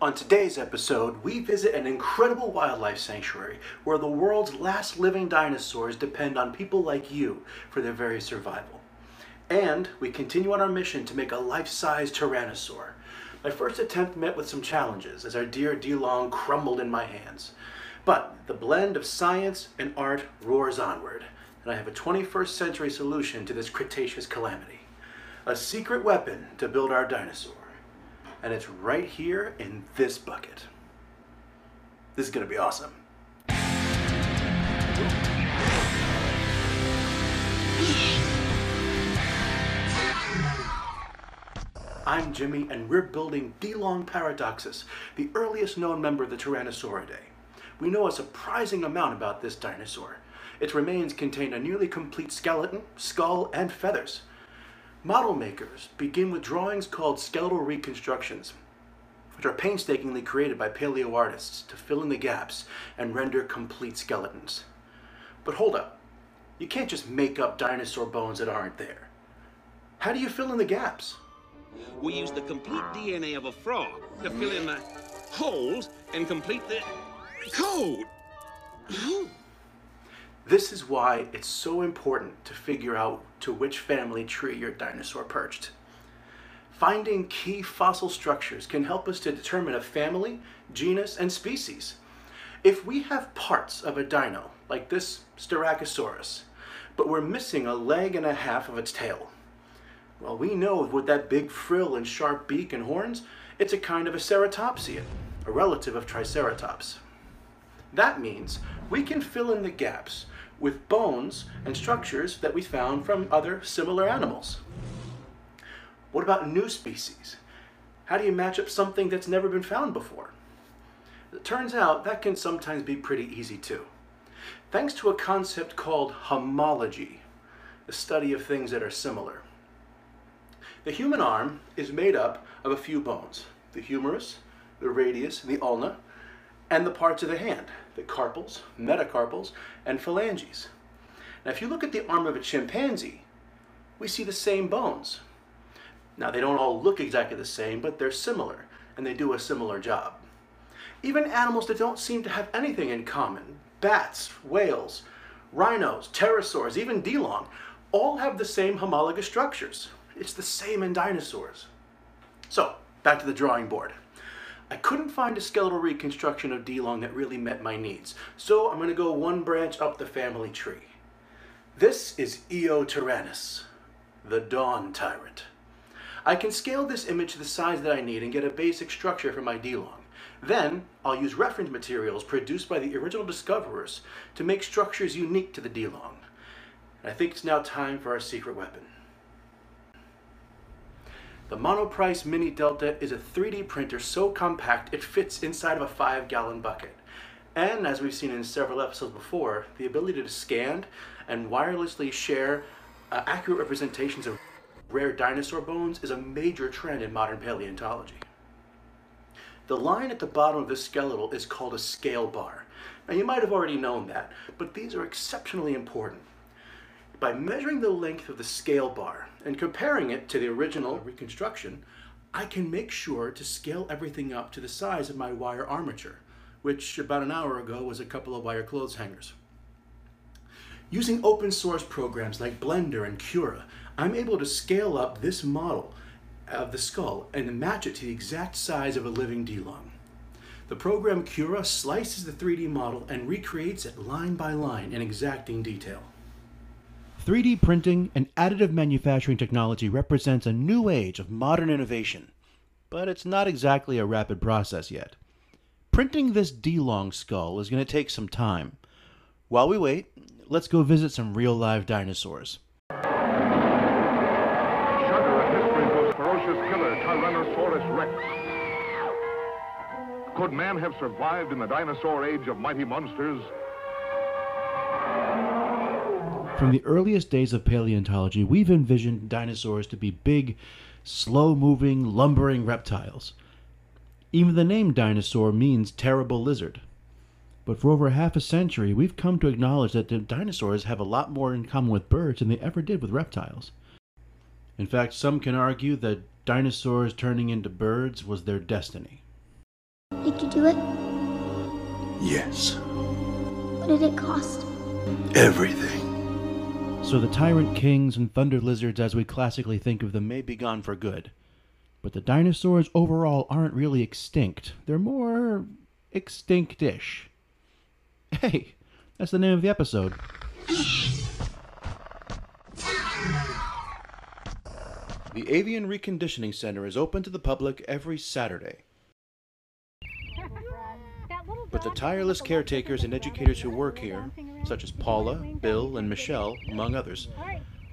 On today's episode, we visit an incredible wildlife sanctuary where the world's last living dinosaurs depend on people like you for their very survival. And we continue on our mission to make a life-size Tyrannosaur. My first attempt met with some challenges as our dear Dilong crumbled in my hands. But the blend of science and art roars onward, and I have a 21st century solution to this Cretaceous calamity. A secret weapon to build our dinosaur and it's right here in this bucket. This is gonna be awesome. I'm Jimmy, and we're building Dilong Paradoxus, the earliest known member of the Tyrannosauridae. We know a surprising amount about this dinosaur. Its remains contain a nearly complete skeleton, skull, and feathers. Model makers begin with drawings called skeletal reconstructions, which are painstakingly created by paleo artists to fill in the gaps and render complete skeletons. But hold up, you can't just make up dinosaur bones that aren't there. How do you fill in the gaps? We use the complete DNA of a frog to fill in the holes and complete the code. This is why it's so important to figure out to which family tree your dinosaur perched. Finding key fossil structures can help us to determine a family, genus, and species. If we have parts of a dino, like this Styracosaurus, but we're missing a leg and a half of its tail, well, we know with that big frill and sharp beak and horns, it's a kind of a ceratopsian, a relative of Triceratops. That means we can fill in the gaps with bones and structures that we found from other similar animals. What about new species? How do you match up something that's never been found before? It turns out that can sometimes be pretty easy too. Thanks to a concept called homology, the study of things that are similar. The human arm is made up of a few bones, the humerus, the radius, the ulna, and the parts of the hand, the carpals, metacarpals, and phalanges. Now, if you look at the arm of a chimpanzee, we see the same bones. Now, they don't all look exactly the same, but they're similar, and they do a similar job. Even animals that don't seem to have anything in common, bats, whales, rhinos, pterosaurs, even Dilong, all have the same homologous structures. It's the same in dinosaurs. So, back to the drawing board. I couldn't find a skeletal reconstruction of Dilong that really met my needs, so I'm going to go one branch up the family tree. This is Eotyrannus, the Dawn Tyrant. I can scale this image to the size that I need and get a basic structure for my Dilong. Then, I'll use reference materials produced by the original discoverers to make structures unique to the Dilong. I think it's now time for our secret weapon. The Monoprice Mini Delta is a 3D printer so compact it fits inside of a 5 gallon bucket. And as we've seen in several episodes before, the ability to scan and wirelessly share uh, accurate representations of rare dinosaur bones is a major trend in modern paleontology. The line at the bottom of this skeletal is called a scale bar. Now you might have already known that, but these are exceptionally important. By measuring the length of the scale bar and comparing it to the original reconstruction, I can make sure to scale everything up to the size of my wire armature, which about an hour ago was a couple of wire clothes hangers. Using open source programs like Blender and Cura, I'm able to scale up this model of the skull and match it to the exact size of a living Dilong. The program Cura slices the 3D model and recreates it line by line in exacting detail. 3D printing and additive manufacturing technology represents a new age of modern innovation, but it's not exactly a rapid process yet. Printing this Dilong skull is going to take some time. While we wait, let's go visit some real live dinosaurs. Shudder at history's most ferocious killer, Tyrannosaurus Rex. Could man have survived in the dinosaur age of mighty monsters? From the earliest days of paleontology, we've envisioned dinosaurs to be big, slow moving, lumbering reptiles. Even the name dinosaur means terrible lizard. But for over half a century, we've come to acknowledge that the dinosaurs have a lot more in common with birds than they ever did with reptiles. In fact, some can argue that dinosaurs turning into birds was their destiny. Did you do it? Yes. What did it cost? Everything. So the tyrant kings and thunder lizards, as we classically think of them, may be gone for good. But the dinosaurs overall aren't really extinct. They're more extinctish. Hey, that's the name of the episode. The Avian Reconditioning Center is open to the public every Saturday. But the tireless caretakers and educators who work here, such as Paula, Bill, and Michelle, among others,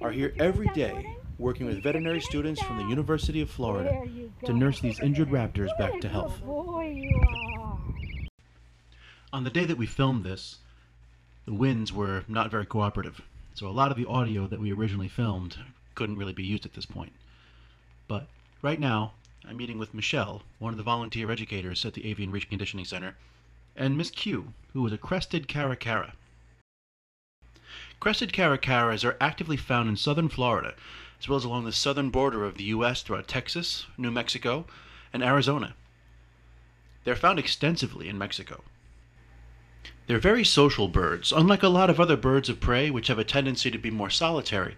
are here every day working with veterinary students from the University of Florida to nurse these injured raptors back to health. On the day that we filmed this, the winds were not very cooperative, so a lot of the audio that we originally filmed couldn't really be used at this point. But right now, I'm meeting with Michelle, one of the volunteer educators at the Avian Reconditioning Center, and Miss Q, who is a crested caracara. Crested caracaras are actively found in southern Florida, as well as along the southern border of the U.S. throughout Texas, New Mexico, and Arizona. They're found extensively in Mexico. They're very social birds, unlike a lot of other birds of prey which have a tendency to be more solitary.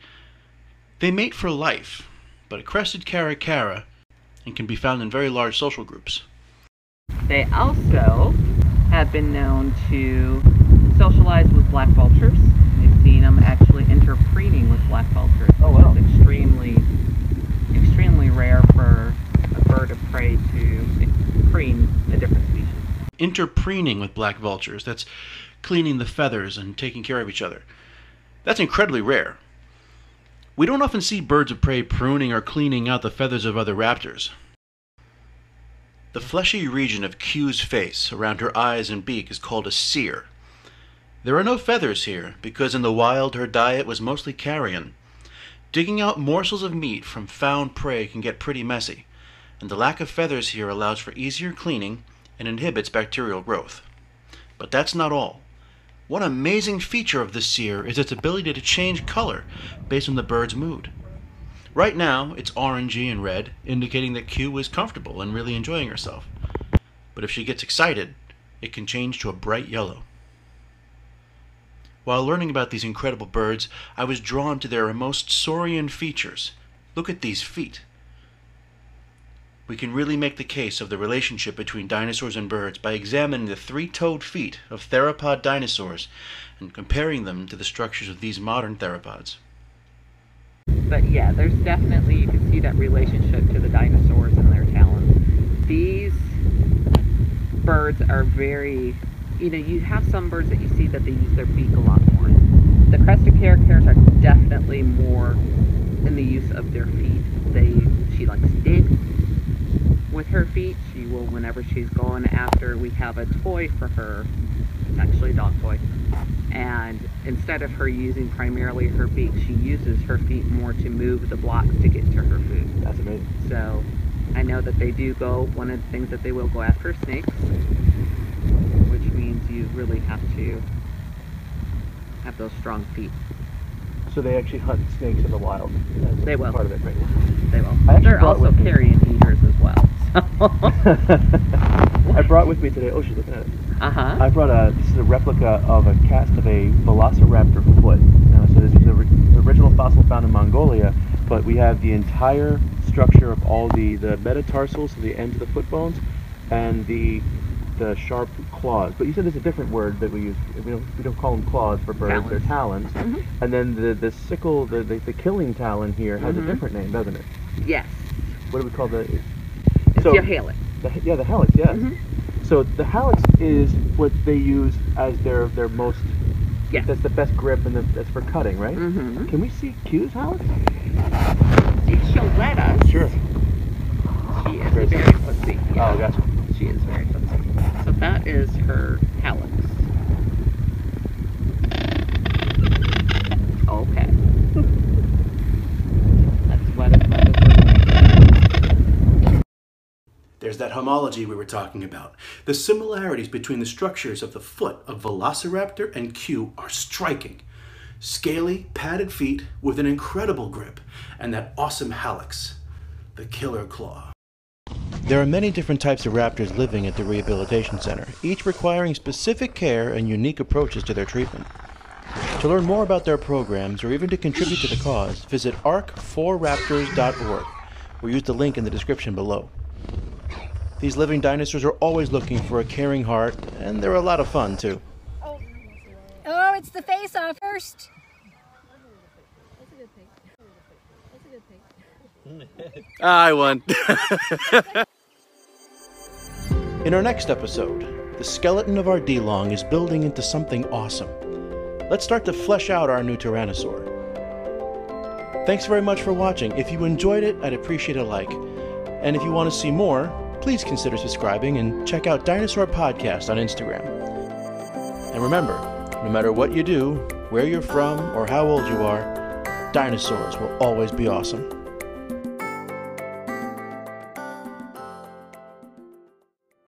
They mate for life, but a crested caracara and can be found in very large social groups. They also have been known to socialize with black vultures. We've seen them actually interpreening with black vultures. Oh, wow. It's extremely, extremely rare for a bird of prey to preen a different species. Interpreening with black vultures, that's cleaning the feathers and taking care of each other. That's incredibly rare. We don't often see birds of prey pruning or cleaning out the feathers of other raptors. The fleshy region of Q's face around her eyes and beak is called a cere. There are no feathers here because in the wild her diet was mostly carrion. Digging out morsels of meat from found prey can get pretty messy, and the lack of feathers here allows for easier cleaning and inhibits bacterial growth. But that's not all. One amazing feature of the cere is its ability to change color based on the bird's mood. Right now, it's orangey and red, indicating that Q is comfortable and really enjoying herself. But if she gets excited, it can change to a bright yellow. While learning about these incredible birds, I was drawn to their most saurian features. Look at these feet. We can really make the case of the relationship between dinosaurs and birds by examining the three-toed feet of theropod dinosaurs and comparing them to the structures of these modern theropods. But yeah, there's definitely, you can see that relationship to the dinosaurs and their talons. These birds are very, you know, you have some birds that you see that they use their beak a lot more. The crested caracaras are definitely more in the use of their feet. They, she likes to dig with her feet. She will, whenever she's going after, we have a toy for her. Actually a dog toy. And instead of her using primarily her beak, she uses her feet more to move the blocks to get to her food. That's amazing. So I know that they do go, one of the things that they will go after snakes, which means you really have to have those strong feet. So they actually hunt snakes in the wild. That's They will. Part of it, right? They will. They're also carrion eaters as well. So. I brought with me today. Oh, she's looking at it. Uh-huh. I brought a. This is a replica of a cast of a Velociraptor foot. Now, so this is the, the original fossil found in Mongolia, but we have the entire structure of all the the metatarsals, so the ends of the foot bones, and the the sharp claws. But you said there's a different word that we use. We don't, we don't call them claws for birds. They're talons. Mhm. And then the the sickle, the the, the killing talon here has Mhm. a different name, doesn't it? Yes. What do we call the? It's So- your hallux. The, yeah, the helix, yes. Mhm. So the helix is what they use as their their most. Yes. That's the best grip and the, that's for cutting, right? Mm-hmm. Can we see Q's helix? If she'll let us. Sure. She is Very very. Yeah. Oh, gotcha. She is very footsie. So that is her hallux. Okay. That's what it, what it looks like. That homology we were talking about. The similarities between the structures of the foot of Velociraptor and Q are striking. Scaly, padded feet with an incredible grip, and that awesome hallux, the killer claw. There are many different types of raptors living at the Rehabilitation Center, each requiring specific care and unique approaches to their treatment. To learn more about their programs or even to contribute to the cause, visit arc4raptors.org or use the link in the description below. These living dinosaurs are always looking for a caring heart, and they're a lot of fun too. Oh, oh it's the face off first. I won. In our next episode, the skeleton of our Dilong is building into something awesome. Let's start to flesh out our new Tyrannosaur. Thanks very much for watching. If you enjoyed it, I'd appreciate a like. And if you want to see more, please consider subscribing and check out Dinosaur Podcast on Instagram. And remember, no matter what you do, where you're from, or how old you are, dinosaurs will always be awesome.